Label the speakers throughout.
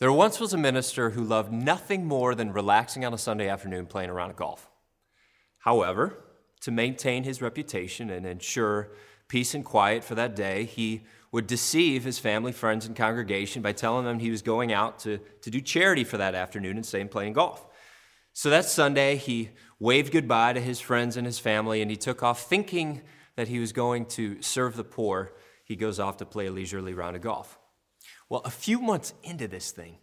Speaker 1: There once was a minister who loved nothing more than relaxing on a Sunday afternoon playing around at golf. However, to maintain his reputation and ensure peace and quiet for that day, he would deceive his family, friends, and congregation by telling them he was going out to, to do charity for that afternoon instead of playing golf. So that Sunday, he waved goodbye to his friends and his family, and he took off thinking that he was going to serve the poor. He goes off to play a leisurely round of golf. Well, a few months into this thing,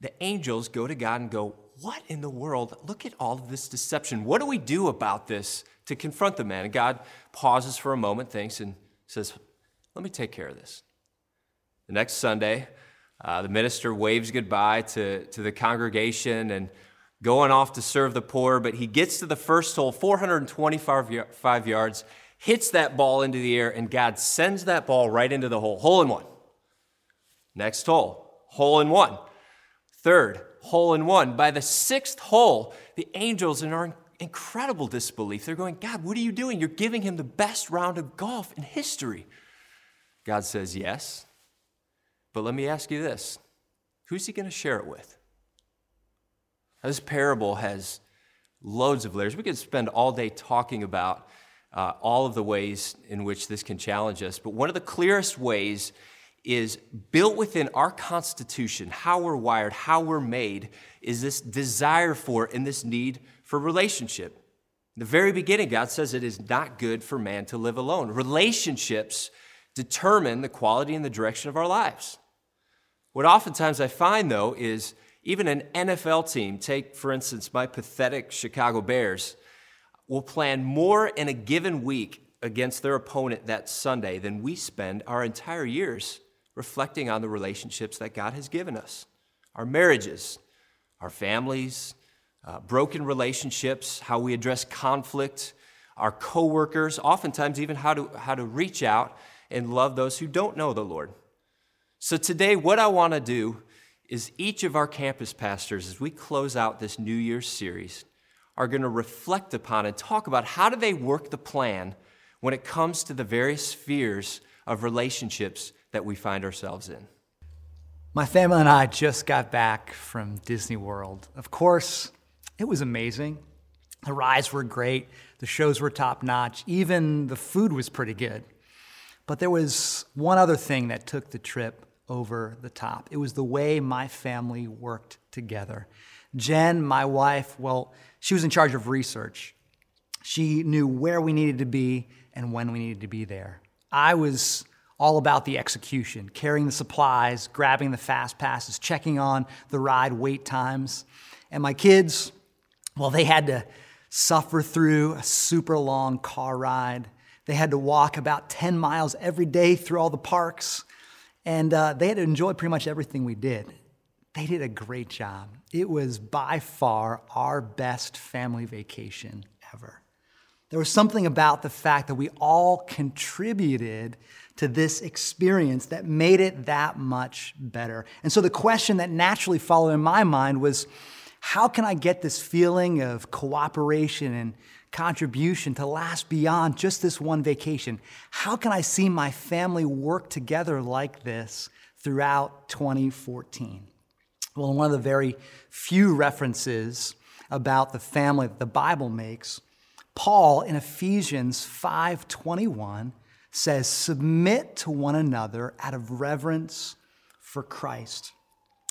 Speaker 1: the angels go to God and go, What in the world? Look at all of this deception. What do we do about this to confront the man? And God pauses for a moment, thinks, and says, Let me take care of this. The next Sunday, uh, the minister waves goodbye to, to the congregation and going off to serve the poor, but he gets to the first hole, 425 yards, hits that ball into the air, and God sends that ball right into the hole. Hole in one. Next hole, hole in one. Third, hole in one. By the sixth hole, the angels in our incredible disbelief, they're going, God, what are you doing? You're giving him the best round of golf in history. God says, Yes. But let me ask you this who's he going to share it with? This parable has loads of layers. We could spend all day talking about uh, all of the ways in which this can challenge us, but one of the clearest ways is built within our constitution, how we're wired, how we're made, is this desire for and this need for relationship. In the very beginning, God says it is not good for man to live alone. Relationships determine the quality and the direction of our lives. What oftentimes I find, though, is even an NFL team, take for instance my pathetic Chicago Bears, will plan more in a given week against their opponent that Sunday than we spend our entire years reflecting on the relationships that God has given us our marriages, our families, uh, broken relationships, how we address conflict, our coworkers, oftentimes even how to, how to reach out and love those who don't know the Lord. So today, what I want to do is each of our campus pastors, as we close out this New Year's series, are going to reflect upon and talk about how do they work the plan when it comes to the various spheres of relationships that we find ourselves in.
Speaker 2: My family and I just got back from Disney World. Of course, it was amazing. The rides were great, the shows were top notch, even the food was pretty good. But there was one other thing that took the trip over the top. It was the way my family worked together. Jen, my wife, well, she was in charge of research. She knew where we needed to be and when we needed to be there. I was all about the execution, carrying the supplies, grabbing the fast passes, checking on the ride wait times. And my kids, well, they had to suffer through a super long car ride. They had to walk about 10 miles every day through all the parks. And uh, they had to enjoy pretty much everything we did. They did a great job. It was by far our best family vacation ever. There was something about the fact that we all contributed to this experience that made it that much better. And so the question that naturally followed in my mind was how can I get this feeling of cooperation and contribution to last beyond just this one vacation? How can I see my family work together like this throughout 2014? Well, one of the very few references about the family that the Bible makes, Paul in Ephesians 5:21 says, Submit to one another out of reverence for Christ.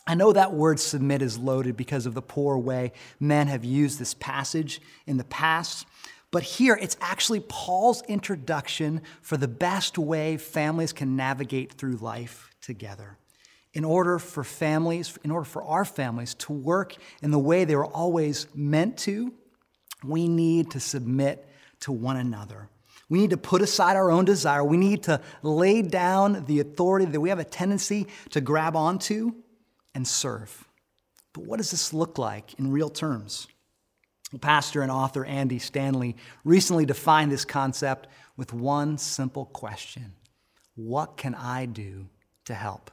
Speaker 2: I know that word submit is loaded because of the poor way men have used this passage in the past. But here, it's actually Paul's introduction for the best way families can navigate through life together. In order for families, in order for our families to work in the way they were always meant to, we need to submit to one another. We need to put aside our own desire. We need to lay down the authority that we have a tendency to grab onto and serve. But what does this look like in real terms? Pastor and author Andy Stanley recently defined this concept with one simple question What can I do to help?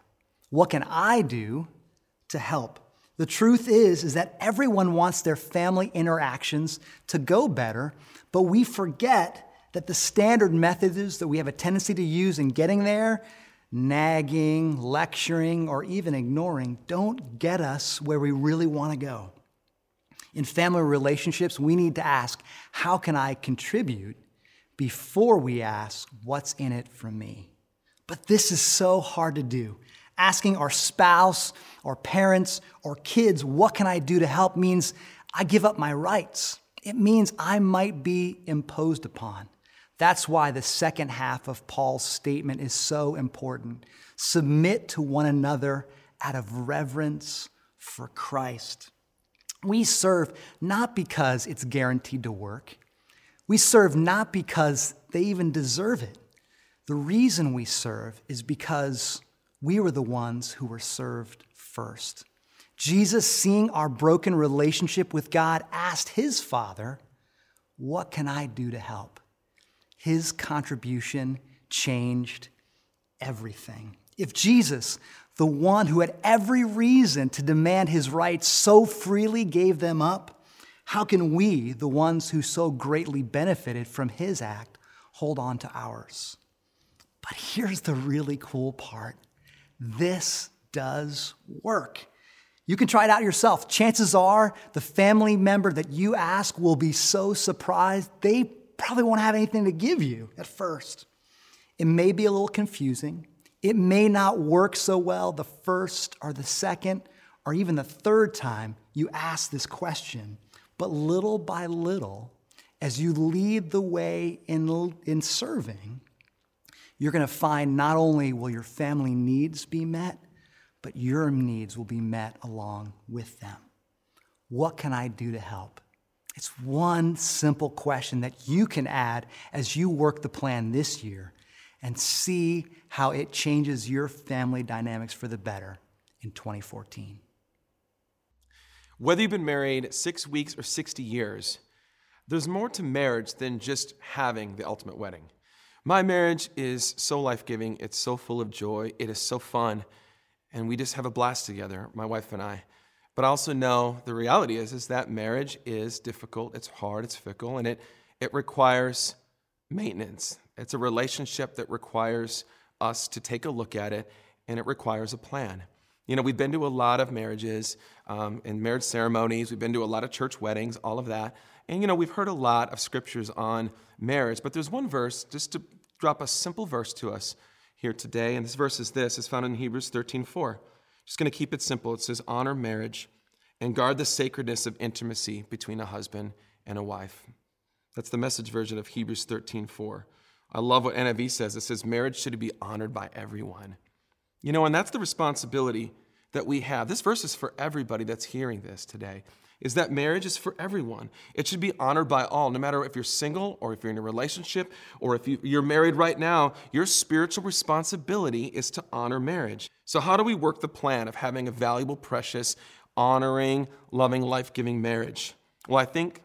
Speaker 2: What can I do to help? The truth is is that everyone wants their family interactions to go better, but we forget that the standard methods that we have a tendency to use in getting there nagging, lecturing, or even ignoring don't get us where we really want to go. In family relationships, we need to ask, How can I contribute? before we ask, What's in it for me? But this is so hard to do. Asking our spouse, our parents, or kids, What can I do to help means I give up my rights. It means I might be imposed upon. That's why the second half of Paul's statement is so important. Submit to one another out of reverence for Christ. We serve not because it's guaranteed to work. We serve not because they even deserve it. The reason we serve is because we were the ones who were served first. Jesus, seeing our broken relationship with God, asked his Father, What can I do to help? His contribution changed everything. If Jesus, the one who had every reason to demand his rights, so freely gave them up, how can we, the ones who so greatly benefited from his act, hold on to ours? But here's the really cool part this does work. You can try it out yourself. Chances are the family member that you ask will be so surprised they probably won't have anything to give you at first. It may be a little confusing. It may not work so well the first or the second or even the third time you ask this question. But little by little, as you lead the way in, in serving, you're going to find not only will your family needs be met, but your needs will be met along with them. What can I do to help? It's one simple question that you can add as you work the plan this year and see how it changes your family dynamics for the better in 2014.
Speaker 3: Whether you've been married six weeks or 60 years, there's more to marriage than just having the ultimate wedding. My marriage is so life giving, it's so full of joy, it is so fun and we just have a blast together, my wife and I. But I also know the reality is, is that marriage is difficult, it's hard, it's fickle, and it, it requires maintenance. It's a relationship that requires us to take a look at it, and it requires a plan. You know, we've been to a lot of marriages um, and marriage ceremonies, we've been to a lot of church weddings, all of that. And, you know, we've heard a lot of scriptures on marriage, but there's one verse, just to drop a simple verse to us here today. And this verse is this, it's found in Hebrews 13 4. Just going to keep it simple. It says, Honor marriage and guard the sacredness of intimacy between a husband and a wife. That's the message version of Hebrews 13 4. I love what NIV says. It says, Marriage should be honored by everyone. You know, and that's the responsibility that we have. This verse is for everybody that's hearing this today is that marriage is for everyone. It should be honored by all, no matter if you're single or if you're in a relationship or if you, are married right now. Your spiritual responsibility is to honor marriage. So, how do we work the plan of having a valuable, precious, honoring, loving, life giving marriage? Well, I think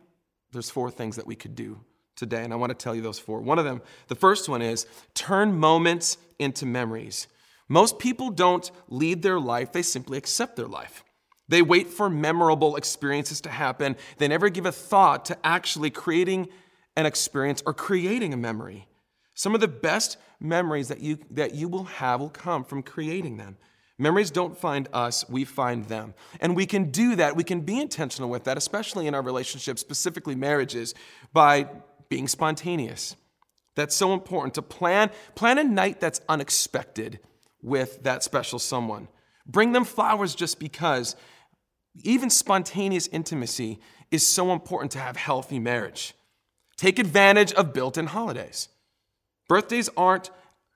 Speaker 3: there's four things that we could do today, and I want to tell you those four. One of them, the first one is turn moments into memories. Most people don't lead their life, they simply accept their life. They wait for memorable experiences to happen. They never give a thought to actually creating an experience or creating a memory. Some of the best memories that you, that you will have will come from creating them. Memories don't find us, we find them. And we can do that, we can be intentional with that, especially in our relationships, specifically marriages, by being spontaneous. That's so important to plan, plan a night that's unexpected with that special someone. Bring them flowers just because even spontaneous intimacy is so important to have healthy marriage. Take advantage of built in holidays. Birthdays aren't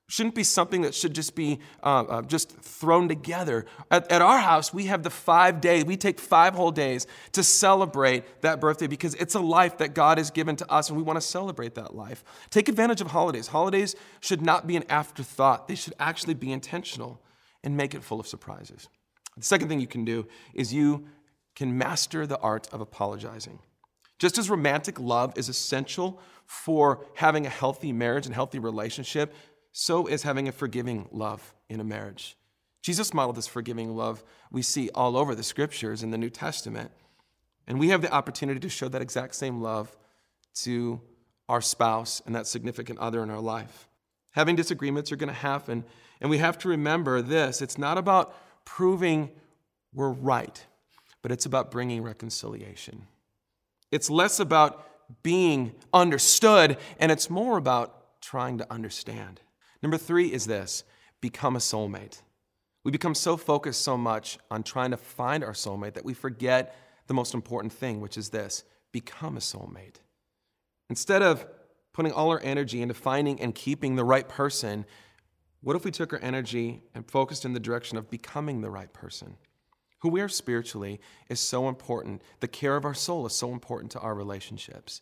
Speaker 3: shouldn't be something that should just be uh, uh, just thrown together. At, at, our house, we have the five days. We take five whole days to celebrate that birthday because it's a life that God has given to us, and we want to celebrate that life. Take advantage of holidays. Holidays should not be an afterthought. They should actually be intentional and make it full of surprises. The second thing you can do is you can master the art of apologizing. Just as romantic love is essential for having a healthy marriage and healthy relationship, so is having a forgiving love in a marriage. Jesus modeled this forgiving love we see all over the scriptures in the New Testament. And we have the opportunity to show that exact same love to our spouse and that significant other in our life. Having disagreements are going to happen, And we have to remember this it's not about proving we're right, but it's about bringing reconciliation. It's less about being understood, and it's more about trying to understand. Number three is this become a soulmate. We become so focused so much on trying to find our soulmate that we forget the most important thing, which is this become a soulmate. Instead of putting all our energy into finding and keeping the right person, what if we took our energy and focused in the direction of becoming the right person? Who we are spiritually is so important. The care of our soul is so important to our relationships.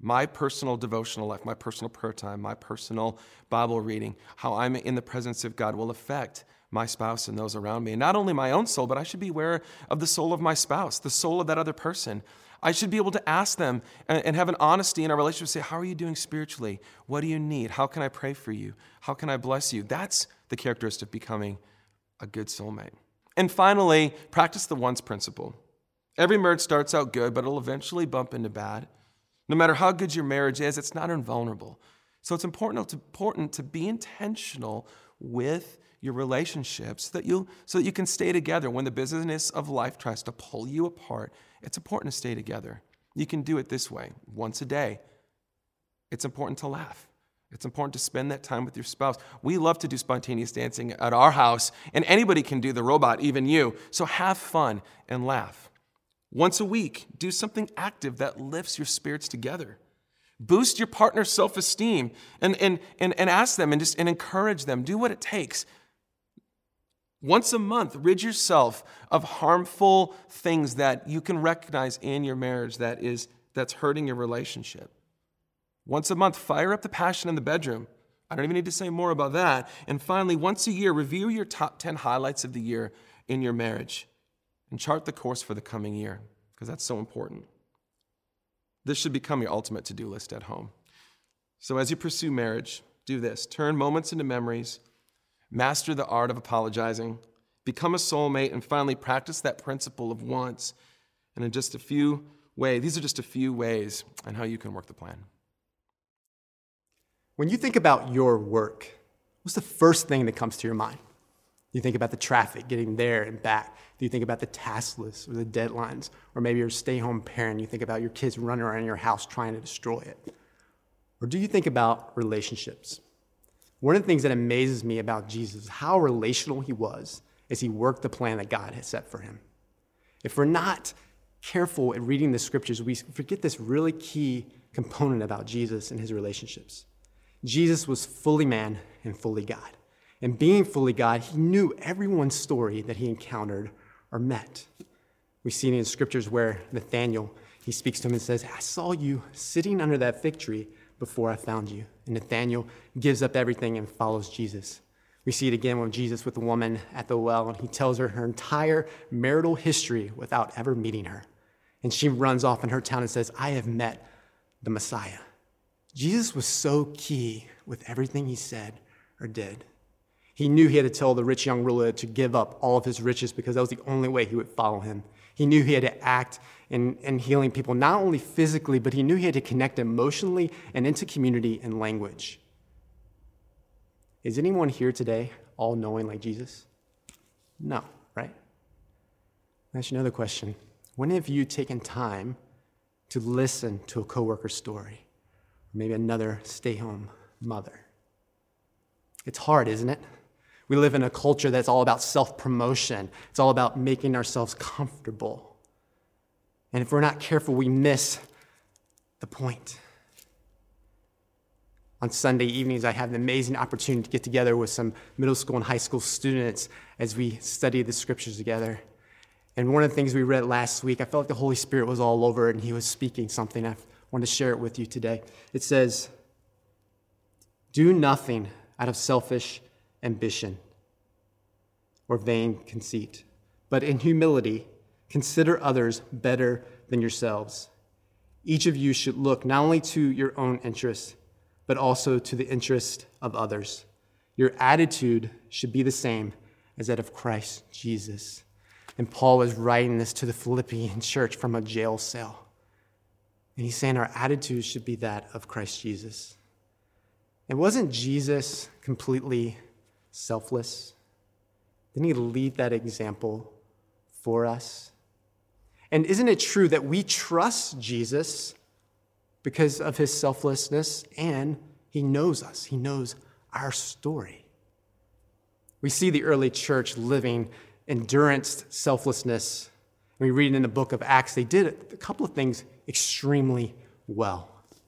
Speaker 3: My personal devotional life, my personal prayer time, my personal Bible reading, how I'm in the presence of God will affect my spouse and those around me. And not only my own soul, but I should be aware of the soul of my spouse, the soul of that other person. I should be able to ask them and have an honesty in our relationship say, How are you doing spiritually? What do you need? How can I pray for you? How can I bless you? That's the characteristic of becoming a good soulmate. And finally, practice the once principle. Every marriage starts out good, but it'll eventually bump into bad. No matter how good your marriage is, it's not invulnerable. So it's important, it's important to be intentional with your relationships so that, you, so that you can stay together when the business of life tries to pull you apart. It's important to stay together. You can do it this way once a day. It's important to laugh. It's important to spend that time with your spouse. We love to do spontaneous dancing at our house, and anybody can do the robot, even you. So have fun and laugh. Once a week, do something active that lifts your spirits together. Boost your partner's self esteem and, and, and, and ask them and just and encourage them. Do what it takes once a month, rid yourself of harmful things that you can recognize in your marriage that is that's hurting your relationship. Once a month, fire up the passion in the bedroom. I don't even need to say more about that. And finally, once a year, review your top 10 highlights of the year in your marriage and chart the course for the coming year because that's so important. This should become your ultimate to do list at home. So, as you pursue marriage, do this turn moments into memories master the art of apologizing, become a soulmate, and finally practice that principle of once. And in just a few ways, these are just a few ways on how you can work the plan.
Speaker 4: When you think about your work, what's the first thing that comes to your mind? Do you think about the traffic getting there and back? Do you think about the task list or the deadlines? Or maybe you're a stay home parent, you think about your kids running around your house trying to destroy it? Or do you think about relationships? One of the things that amazes me about Jesus, how relational he was as he worked the plan that God had set for him. If we're not careful at reading the scriptures, we forget this really key component about Jesus and his relationships. Jesus was fully man and fully God. And being fully God, he knew everyone's story that he encountered or met. We see it in scriptures where Nathaniel, he speaks to him and says, I saw you sitting under that fig tree before I found you. And Nathaniel gives up everything and follows Jesus. We see it again with Jesus with the woman at the well, and he tells her her entire marital history without ever meeting her. And she runs off in her town and says, I have met the Messiah. Jesus was so key with everything he said or did. He knew he had to tell the rich young ruler to give up all of his riches because that was the only way he would follow him. He knew he had to act in, in healing people, not only physically, but he knew he had to connect emotionally and into community and language. Is anyone here today all knowing like Jesus? No, right? That's another question. When have you taken time to listen to a coworker's story? Or maybe another stay home mother? It's hard, isn't it? We live in a culture that's all about self promotion, it's all about making ourselves comfortable. And if we're not careful, we miss the point. On Sunday evenings, I have an amazing opportunity to get together with some middle school and high school students as we study the scriptures together. And one of the things we read last week, I felt like the Holy Spirit was all over it and he was speaking something. I want to share it with you today. It says, Do nothing out of selfish ambition or vain conceit, but in humility, consider others better than yourselves. Each of you should look not only to your own interest, but also to the interest of others. Your attitude should be the same as that of Christ Jesus. And Paul was writing this to the Philippian church from a jail cell. And he's saying our attitude should be that of Christ Jesus. And wasn't Jesus completely selfless? Didn't he lead that example for us? And isn't it true that we trust Jesus because of his selflessness and he knows us? He knows our story. We see the early church living endurance, selflessness. we read in the book of Acts, they did a couple of things extremely well. It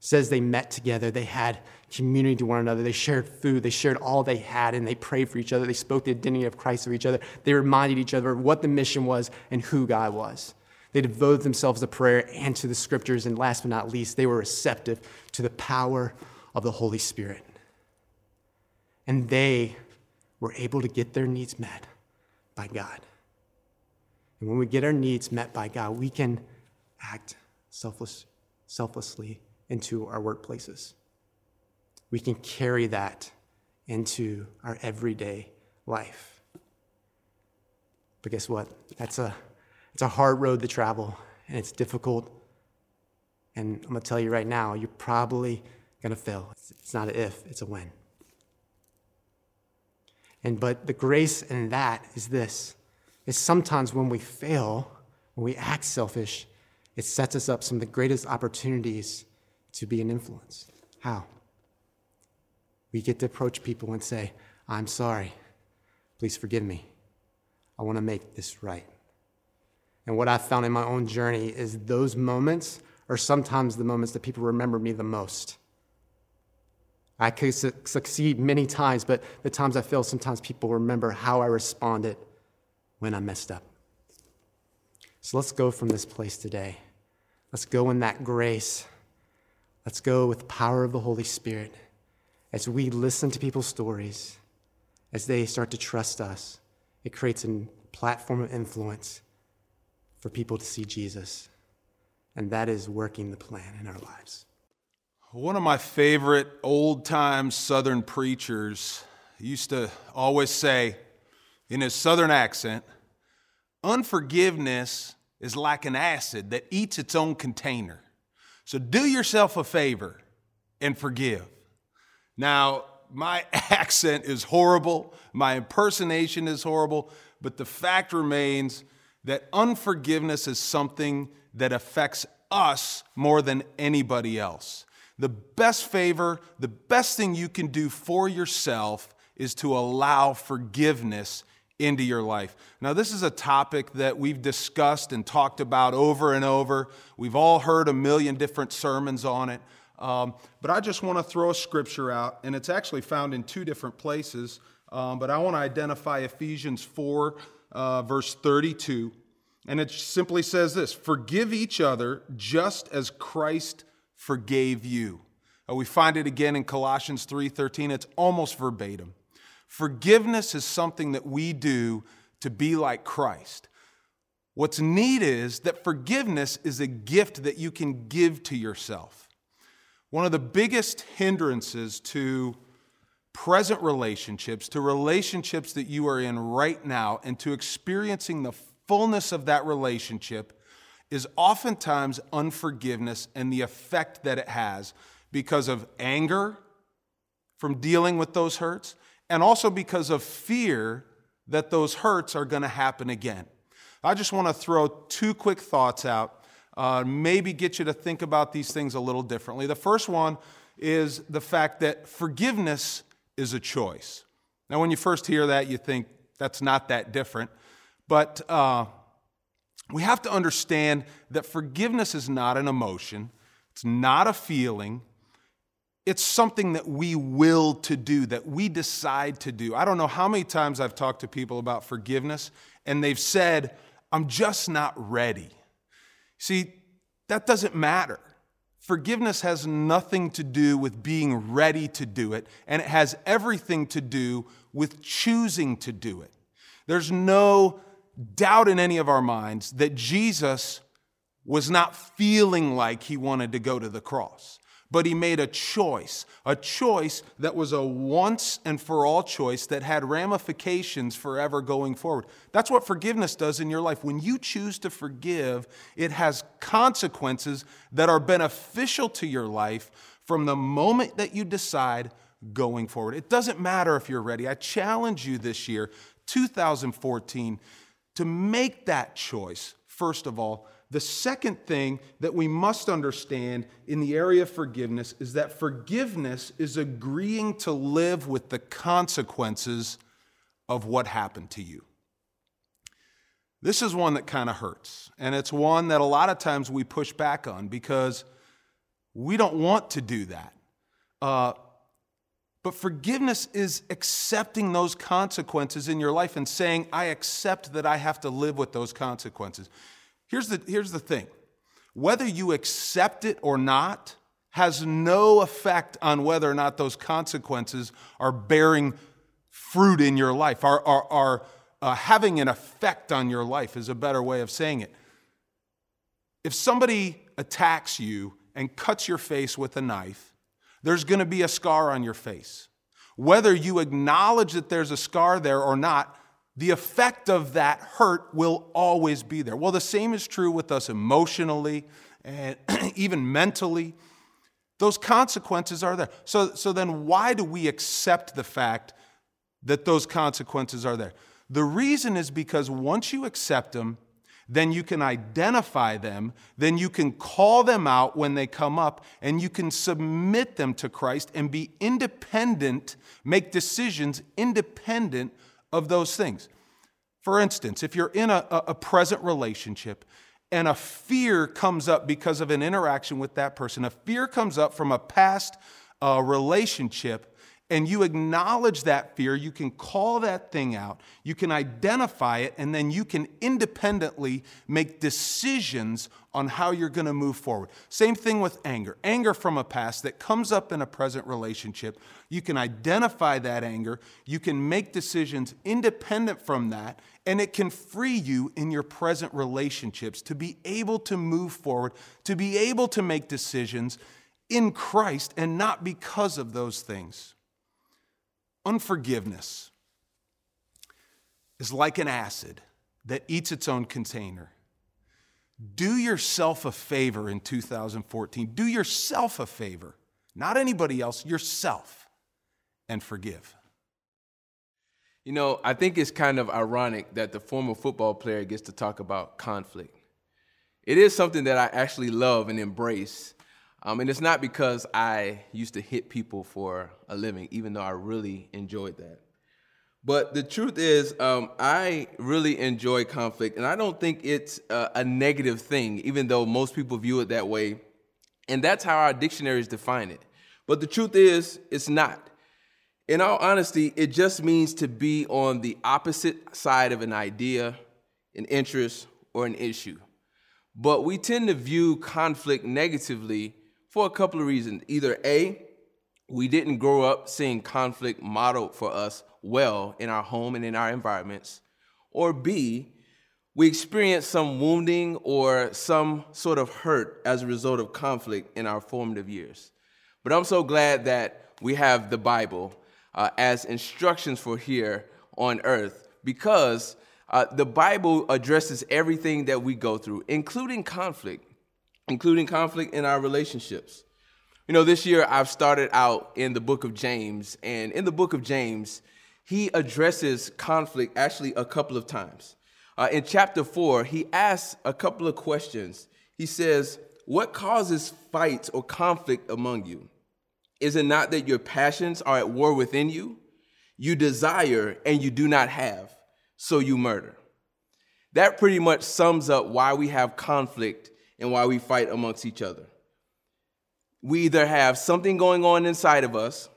Speaker 4: says they met together, they had community to one another, they shared food, they shared all they had, and they prayed for each other. They spoke the identity of Christ to each other. They reminded each other of what the mission was and who God was. They devoted themselves to prayer and to the scriptures, and last but not least, they were receptive to the power of the Holy Spirit. And they were able to get their needs met by God. And when we get our needs met by God, we can act selfless, selflessly into our workplaces. We can carry that into our everyday life. But guess what? That's a, it's a hard road to travel, and it's difficult. And I'm going to tell you right now, you're probably going to fail. It's, not an if, it's a when. And but the grace in that is this is sometimes when we fail, when we act selfish, it sets us up some of the greatest opportunities to be an influence. How? We get to approach people and say, I'm sorry. Please forgive me. I want to make this right. And what I've found in my own journey is those moments are sometimes the moments that people remember me the most. I could su- succeed many times, but the times I fail, sometimes people remember how I responded when I messed up. So let's go from this place today. Let's go in that grace. Let's go with the power of the Holy Spirit as we listen to people's stories, as they start to trust us. It creates a platform of influence for people to see Jesus. And that is working the plan in our lives.
Speaker 5: One of my favorite old time Southern preachers used to always say, in his Southern accent, unforgiveness is like an acid that eats its own container. So do yourself a favor and forgive. Now, my accent is horrible, my impersonation is horrible, but the fact remains that unforgiveness is something that affects us more than anybody else. The best favor, the best thing you can do for yourself is to allow forgiveness into your life. Now, this is a topic that we've discussed and talked about over and over. We've all heard a million different sermons on it. Um, but I just want to throw a scripture out, and it's actually found in two different places. Um, but I want to identify Ephesians 4, uh, verse 32. And it simply says this Forgive each other just as Christ forgave you. Uh, we find it again in Colossians 3:13. It's almost verbatim. Forgiveness is something that we do to be like Christ. What's neat is that forgiveness is a gift that you can give to yourself. One of the biggest hindrances to present relationships, to relationships that you are in right now, and to experiencing the fullness of that relationship is oftentimes unforgiveness and the effect that it has because of anger from dealing with those hurts and also because of fear that those hurts are going to happen again. I just want to throw two quick thoughts out, uh, maybe get you to think about these things a little differently. The first one is the fact that forgiveness is a choice. Now, when you first hear that, you think that's not that different. But uh, we have to understand that forgiveness is not an emotion, it's not a feeling. It's something that we will to do, that we decide to do. I don't know how many times I've talked to people about forgiveness and they've said, I'm just not ready. See, that doesn't matter. Forgiveness has nothing to do with being ready to do it, and it has everything to do with choosing to do it. There's no doubt in any of our minds that Jesus was not feeling like he wanted to go to the cross, but he made a choice, a choice that was a once and for all choice that had ramifications forever going forward. That's what forgiveness does in your life. When you choose to forgive, it has consequences that are beneficial to your life from the moment that you decide going forward. It doesn't matter if you're ready. I challenge you this year, 2014, to make that choice, first of all. The second thing that we must understand in the area of forgiveness is that forgiveness is agreeing to live with the consequences of what happened to you. This is one that kind of hurts, and it's one that a lot of times we push back on because we don't want to do that. Uh, but forgiveness is accepting those consequences in your life and saying, I accept that I have to live with those consequences. Here's the, here's the thing whether you accept it or not has no effect on whether or not those consequences are bearing fruit in your life, are, are, are uh, having an effect on your life, is a better way of saying it. If somebody attacks you and cuts your face with a knife, there's going to be a scar on your face. Whether you acknowledge that there's a scar there or not, the effect of that hurt will always be there. Well, the same is true with us emotionally and even mentally. Those consequences are there. So, so then, why do we accept the fact that those consequences are there? The reason is because once you accept them, then you can identify them, then you can call them out when they come up, and you can submit them to Christ and be independent, make decisions independent of those things. For instance, if you're in a, a present relationship and a fear comes up because of an interaction with that person, a fear comes up from a past uh, relationship and you acknowledge that fear, you can call that thing out, you can identify it, and then you can independently make decisions on how you're going to move forward. Same thing with anger. Anger from a past that comes up in a present relationship, you can identify that anger, you can make decisions independent from that, and it can free you in your present relationships to be able to move forward, to be able to make decisions in Christ and not because of those things. Unforgiveness is like an acid that eats its own container. Do yourself a favor in 2014. Do yourself a favor, not anybody else, yourself, and forgive.
Speaker 6: You know, I think it's kind of ironic that the former football player gets to talk about conflict. It is something that I actually love and embrace um, and it's not because I used to hit people for a living, even though I really enjoyed that. But the truth is, um, I really enjoy conflict, and I don't think it's a, a negative thing, even though most people view it that way. And that's how our dictionaries define it. But the truth is, it's not. In all honesty, it just means to be on the opposite side of an idea, an interest, or an issue. But we tend to view conflict negatively for a couple of reasons. Either A, we didn't grow up seeing conflict modeled for us well in our home and in our environments, or B, we experienced some wounding or some sort of hurt as a result of conflict in our formative years. But I'm so glad that we have the Bible uh, as instructions for here on earth because uh, the Bible addresses everything that we go through, including conflict including conflict in our relationships. You know, this year I've started out in the book of James, and in the book of James, he addresses conflict actually a couple of times. Uh, in chapter four, he asks a couple of questions. He says, What causes fights or conflict among you? Is it not that your passions are at war within you? You desire and you do not have, so you murder. That pretty much sums up why we have conflict and why we fight amongst each other. We either have something going on inside of us,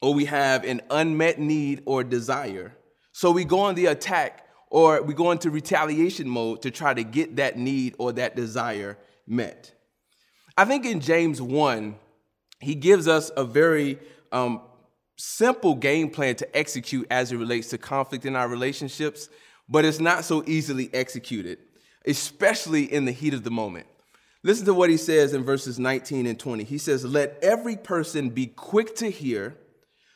Speaker 6: or we have an unmet need or desire. So we go on the attack or we go into retaliation mode to try to get that need or that desire met. I think in James 1, he gives us a very um, simple game plan to execute as it relates to conflict in our relationships, but it's not so easily executed especially in the heat of the moment. Listen to what he says in verses 19 and 20. He says, Let every person be quick to hear,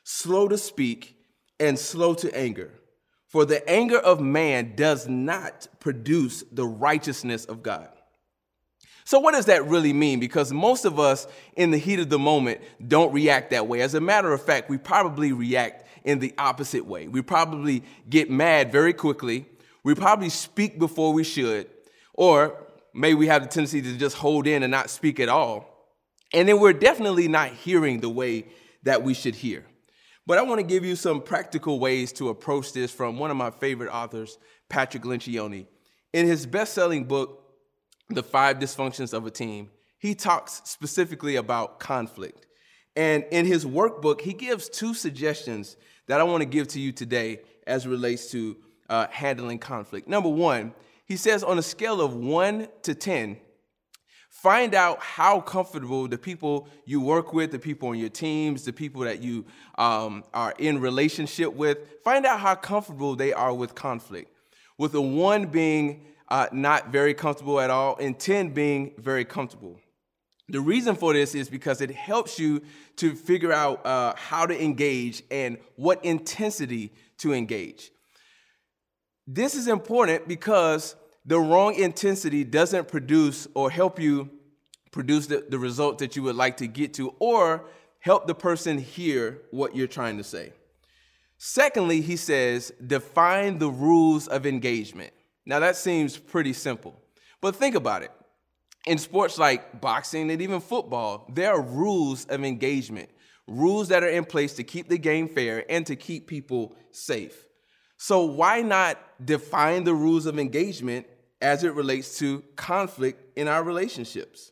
Speaker 6: slow to speak, and slow to anger. For the anger of man does not produce the righteousness of God. So, what does that really mean? Because most of us in the heat of the moment don't react that way. As a matter of fact, we probably react in the opposite way. We probably get mad very quickly. We probably speak before we should. Or maybe we have the tendency to just hold in and not speak at all. And then we're definitely not hearing the way that we should hear. But I want to give you some practical ways to approach this from one of my favorite authors, Patrick Lencioni. In his best selling book, The Five Dysfunctions of a Team, he talks specifically about conflict. And in his workbook, he gives two suggestions that I want to give to you today as relates to uh, handling conflict. Number one, he says on a scale of one to 10, Find out how comfortable the people you work with, the people on your teams, the people that you um, are in relationship with, find out how comfortable they are with conflict. With a one being uh, not very comfortable at all, and 10 being very comfortable. The reason for this is because it helps you to figure out uh, how to engage and what intensity to engage. This is important because the wrong intensity doesn't produce or help you produce the, the result that you would like to get to or help the person hear what you're trying to say. Secondly, he says, define the rules of engagement. Now, that seems pretty simple, but think about it. In sports like boxing and even football, there are rules of engagement, rules that are in place to keep the game fair and to keep people safe. So, why not define the rules of engagement as it relates to conflict in our relationships?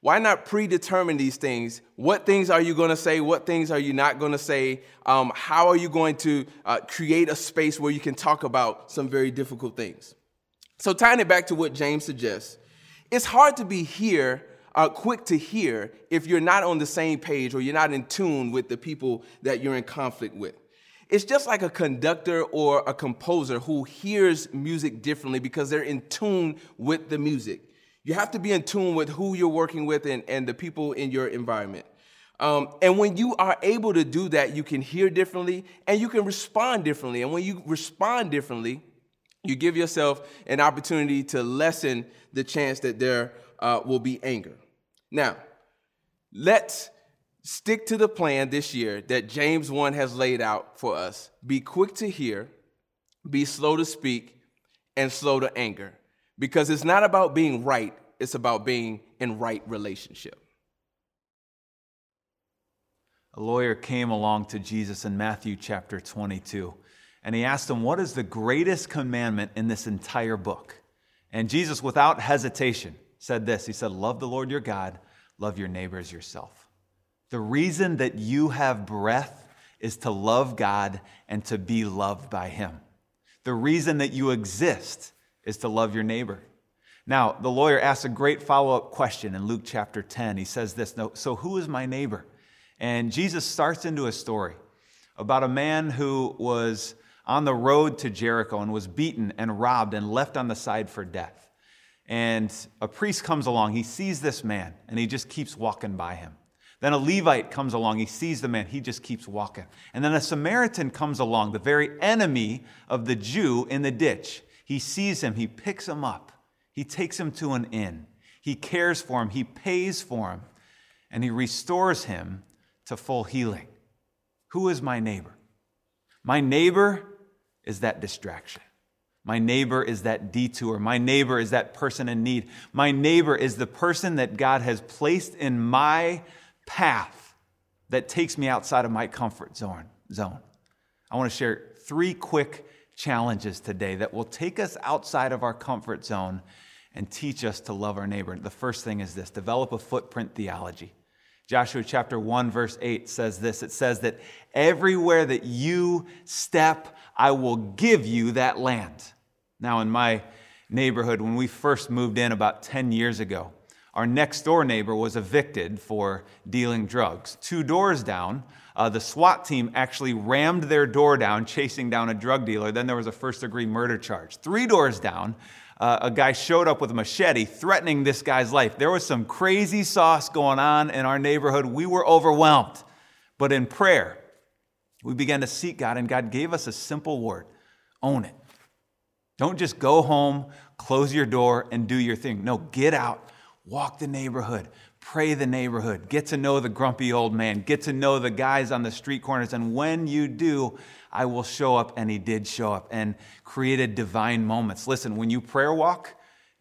Speaker 6: Why not predetermine these things? What things are you going to say? What things are you not going to say? Um, how are you going to uh, create a space where you can talk about some very difficult things? So, tying it back to what James suggests, it's hard to be here, uh, quick to hear, if you're not on the same page or you're not in tune with the people that you're in conflict with. It's just like a conductor or a composer who hears music differently because they're in tune with the music. You have to be in tune with who you're working with and, and the people in your environment. Um, and when you are able to do that, you can hear differently and you can respond differently. And when you respond differently, you give yourself an opportunity to lessen the chance that there uh, will be anger. Now, let's stick to the plan this year that James 1 has laid out for us. Be quick to hear, be slow to speak, and slow to anger. Because it's not about being right, it's about being in right relationship.
Speaker 7: A lawyer came along to Jesus in Matthew chapter 22, and he asked him, What is the greatest commandment in this entire book? And Jesus, without hesitation, said this He said, Love the Lord your God, love your neighbor as yourself. The reason that you have breath is to love God and to be loved by Him. The reason that you exist is to love your neighbor. Now, the lawyer asks a great follow up question in Luke chapter 10. He says this So, who is my neighbor? And Jesus starts into a story about a man who was on the road to Jericho and was beaten and robbed and left on the side for death. And a priest comes along, he sees this man, and he just keeps walking by him. Then a Levite comes along. He sees the man. He just keeps walking. And then a Samaritan comes along, the very enemy of the Jew in the ditch. He sees him. He picks him up. He takes him to an inn. He cares for him. He pays for him. And he restores him to full healing. Who is my neighbor? My neighbor is that distraction. My neighbor is that detour. My neighbor is that person in need. My neighbor is the person that God has placed in my path that takes me outside of my comfort zone. zone. I want to share three quick challenges today that will take us outside of our comfort zone and teach us to love our neighbor. The first thing is this develop a footprint theology. Joshua chapter 1, verse 8 says this it says that everywhere that you step, I will give you that land. Now, in my neighborhood, when we first moved in about 10 years ago, our next door neighbor was evicted for dealing drugs. Two doors down, uh, the SWAT team actually rammed their door down, chasing down a drug dealer. Then there was a first degree murder charge. Three doors down, uh, a guy showed up with a machete threatening this guy's life. There was some crazy sauce going on in our neighborhood. We were overwhelmed. But in prayer, we began to seek God, and God gave us a simple word own it. Don't just go home, close your door, and do your thing. No, get out, walk the neighborhood, pray the neighborhood, get to know the grumpy old man, get to know the guys on the street corners. And when you do, I will show up. And he did show up and created divine moments. Listen, when you prayer walk,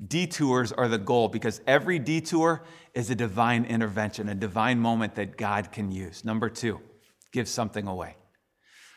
Speaker 7: detours are the goal because every detour is a divine intervention, a divine moment that God can use. Number two, give something away.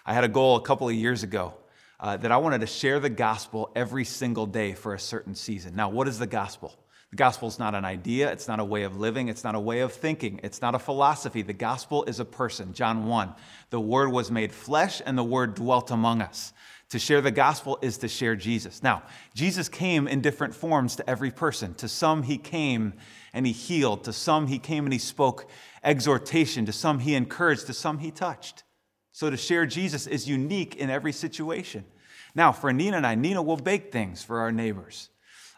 Speaker 7: I had a goal a couple of years ago uh, that I wanted to share the gospel every single day for a certain season. Now, what is the gospel? The gospel is not an idea, it's not a way of living, it's not a way of thinking, it's not a philosophy. The gospel is a person. John 1 The word was made flesh, and the word dwelt among us. To share the gospel is to share Jesus. Now, Jesus came in different forms to every person. To some, he came and he healed. To some, he came and he spoke exhortation. To some, he encouraged. To some, he touched. So to share Jesus is unique in every situation. Now, for Nina and I, Nina will bake things for our neighbors.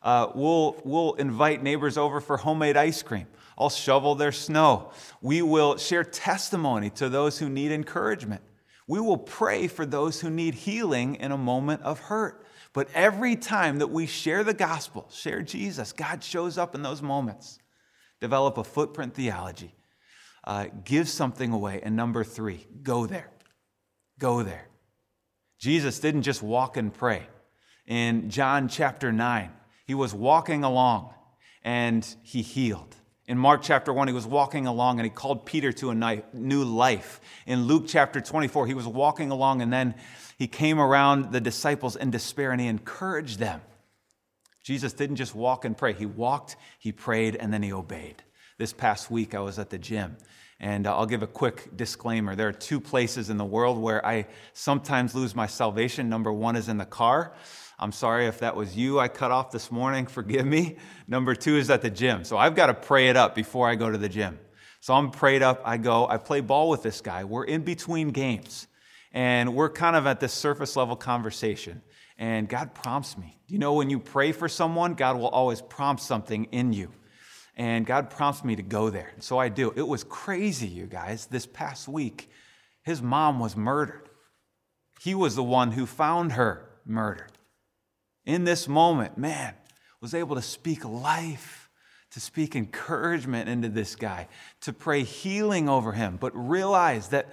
Speaker 7: Uh, we'll, we'll invite neighbors over for homemade ice cream. I'll shovel their snow. We will share testimony to those who need encouragement. We will pray for those who need healing in a moment of hurt. But every time that we share the gospel, share Jesus, God shows up in those moments. Develop a footprint theology. Uh, give something away. And number three, go there. Go there. Jesus didn't just walk and pray. In John chapter 9, he was walking along and he healed. In Mark chapter 1, he was walking along and he called Peter to a new life. In Luke chapter 24, he was walking along and then he came around the disciples in despair and he encouraged them. Jesus didn't just walk and pray, he walked, he prayed, and then he obeyed. This past week, I was at the gym and uh, I'll give a quick disclaimer. There are two places in the world where I sometimes lose my salvation. Number one is in the car. I'm sorry if that was you I cut off this morning. Forgive me. Number two is at the gym. So I've got to pray it up before I go to the gym. So I'm prayed up. I go, I play ball with this guy. We're in between games. And we're kind of at this surface level conversation. And God prompts me. You know, when you pray for someone, God will always prompt something in you and God prompts me to go there. So I do. It was crazy, you guys. This past week, his mom was murdered. He was the one who found her murdered. In this moment, man, was able to speak life, to speak encouragement into this guy, to pray healing over him, but realize that,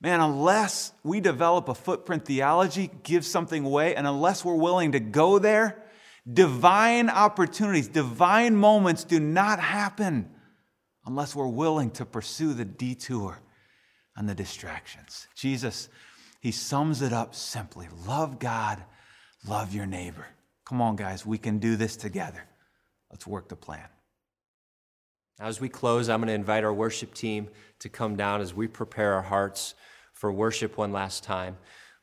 Speaker 7: man, unless we develop a footprint theology, give something away, and unless we're willing to go there, Divine opportunities, divine moments do not happen unless we're willing to pursue the detour and the distractions. Jesus, he sums it up simply love God, love your neighbor. Come on, guys, we can do this together. Let's work the plan.
Speaker 1: As we close, I'm going to invite our worship team to come down as we prepare our hearts for worship one last time.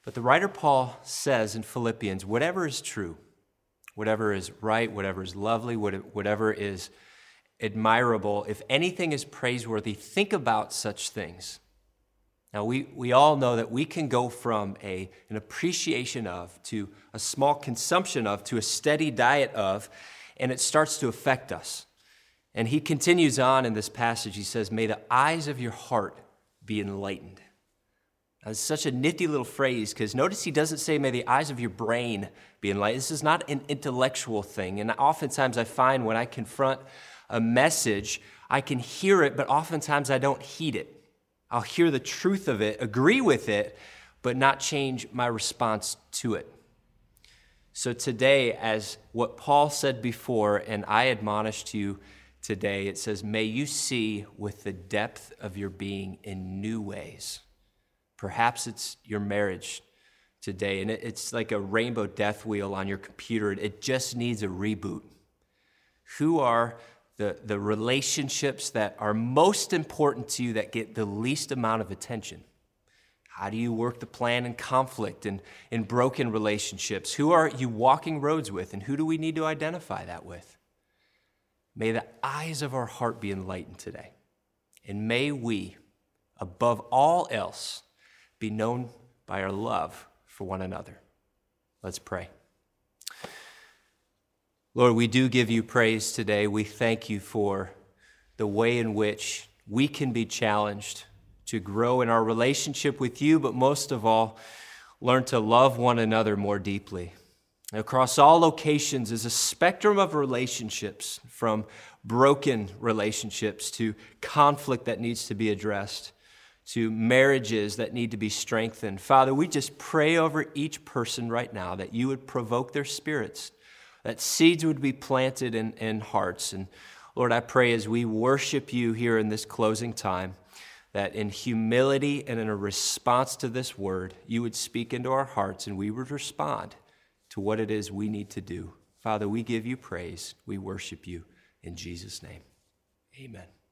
Speaker 1: But the writer Paul says in Philippians whatever is true, whatever is right, whatever is lovely, whatever is admirable, if anything is praiseworthy, think about such things. Now, we, we all know that we can go from a, an appreciation of to a small consumption of to a steady diet of, and it starts to affect us. And he continues on in this passage. He says, May the eyes of your heart be enlightened. It's such a nifty little phrase because notice he doesn't say, May the eyes of your brain be enlightened. This is not an intellectual thing. And oftentimes I find when I confront a message, I can hear it, but oftentimes I don't heed it. I'll hear the truth of it, agree with it, but not change my response to it. So today, as what Paul said before, and I admonished you today, it says, May you see with the depth of your being in new ways. Perhaps it's your marriage today, and it's like a rainbow death wheel on your computer. It just needs a reboot. Who are the, the relationships that are most important to you that get the least amount of attention? How do you work the plan in conflict and in broken relationships? Who are you walking roads with, and who do we need to identify that with? May the eyes of our heart be enlightened today. And may we, above all else, be known by our love for one another. Let's pray. Lord, we do give you praise today. We thank you for the way in which we can be challenged to grow in our relationship with you, but most of all, learn to love one another more deeply. Across all locations is a spectrum of relationships, from broken relationships to conflict that needs to be addressed to marriages that need to be strengthened. Father, we just pray over each person right now that you would provoke their spirits, that seeds would be planted in, in hearts. And Lord, I pray as we worship you here in this closing time, that in humility and in a response to this word, you would speak into our hearts and we would respond to what it is we need to do. Father, we give you praise. We worship you in Jesus' name. Amen.